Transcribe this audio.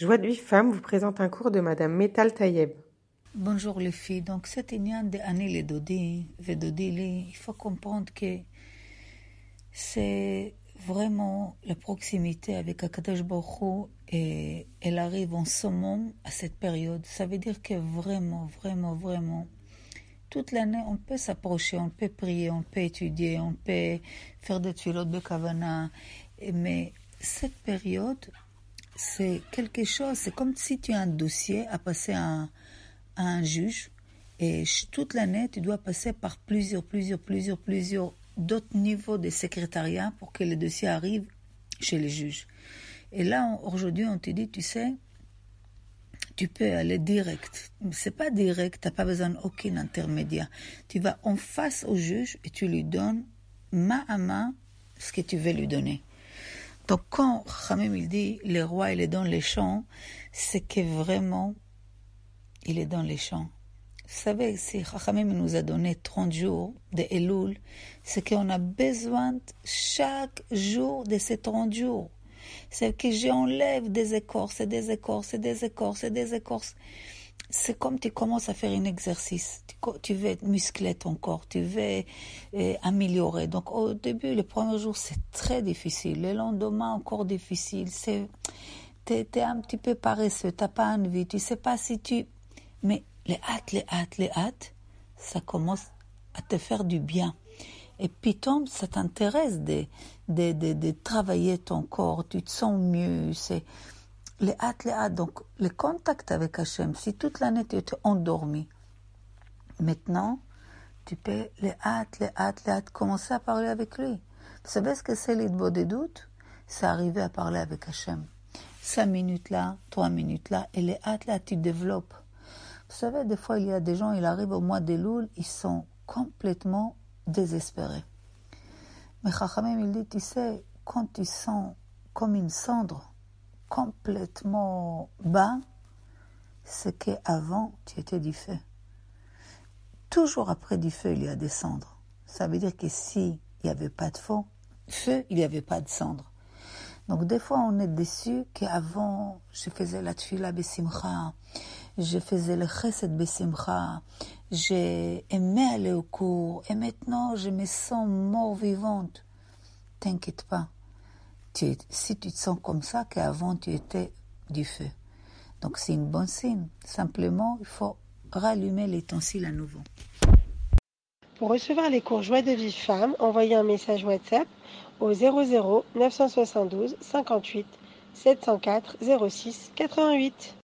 Joie de vie femme vous présente un cours de Madame Metal Tayeb. Bonjour les filles. Donc cet énian de les il faut comprendre que c'est vraiment la proximité avec Akadash Baruch et elle arrive en summum à cette période. Ça veut dire que vraiment, vraiment, vraiment, toute l'année, on peut s'approcher, on peut prier, on peut étudier, on peut faire des tuilotes de Kavana. Mais cette période, c'est quelque chose, c'est comme si tu as un dossier à passer à un, juge et toute l'année, tu dois passer par plusieurs, plusieurs, plusieurs, plusieurs d'autres niveaux de secrétariat pour que le dossier arrive chez les juges. Et là, aujourd'hui, on te dit, tu sais, tu peux aller direct. C'est pas direct, tu n'as pas besoin d'aucun intermédiaire. Tu vas en face au juge et tu lui donnes main à main ce que tu veux lui donner. Donc quand Khamim il dit le roi il est dans les champs, c'est que vraiment il est dans les champs. Vous savez, si Khamim nous a donné 30 jours de Elul, c'est qu'on a besoin chaque jour de ces 30 jours. C'est que j'enlève des écorces, des écorces, des écorces, des écorces. C'est comme tu commences à faire un exercice. Tu, veux muscler ton corps, tu veux euh, améliorer. Donc au début, le premier jour, c'est très difficile. Le lendemain, encore difficile. C'est, t'es, es un petit peu paresseux, t'as pas envie, tu sais pas si tu... Mais les hâtes, les hâtes, les hâtes, ça commence à te faire du bien. Et puis, Tom, ça t'intéresse de, de, de, de, travailler ton corps, tu te sens mieux. C'est les hâtes, les hâtes. Donc, le contact avec Hachem, si toute l'année tu étais endormi, maintenant, tu peux les hâtes, les hâtes, les hâtes, commencer à parler avec lui. Vous savez ce que c'est l'idbo des doutes? C'est arriver à parler avec Hachem. Cinq minutes là, trois minutes là, et les hâtes là, tu développes. Vous savez, des fois, il y a des gens, ils arrivent au mois de Loul, ils sont complètement désespérés. Mais Chachamim, il dit, tu sais, quand tu sens comme une cendre complètement bas, c'est qu'avant, tu étais du feu. Toujours après du feu, il y a des cendres. Ça veut dire que s'il n'y avait pas de feu, il n'y avait pas de cendre. Donc des fois, on est déçu qu'avant, je faisais la tfila besimcha, je faisais le chesed besimcha, j'ai aimé aller au cours, et maintenant, je me sens mort vivante. T'inquiète pas. Si tu te sens comme ça, qu'avant, tu étais du feu. Donc c'est une bonne signe. Simplement, il faut rallumer les tonsils à nouveau. Pour recevoir les cours Joie de vie femme, envoyez un message WhatsApp au 00 972 58 704 06 88.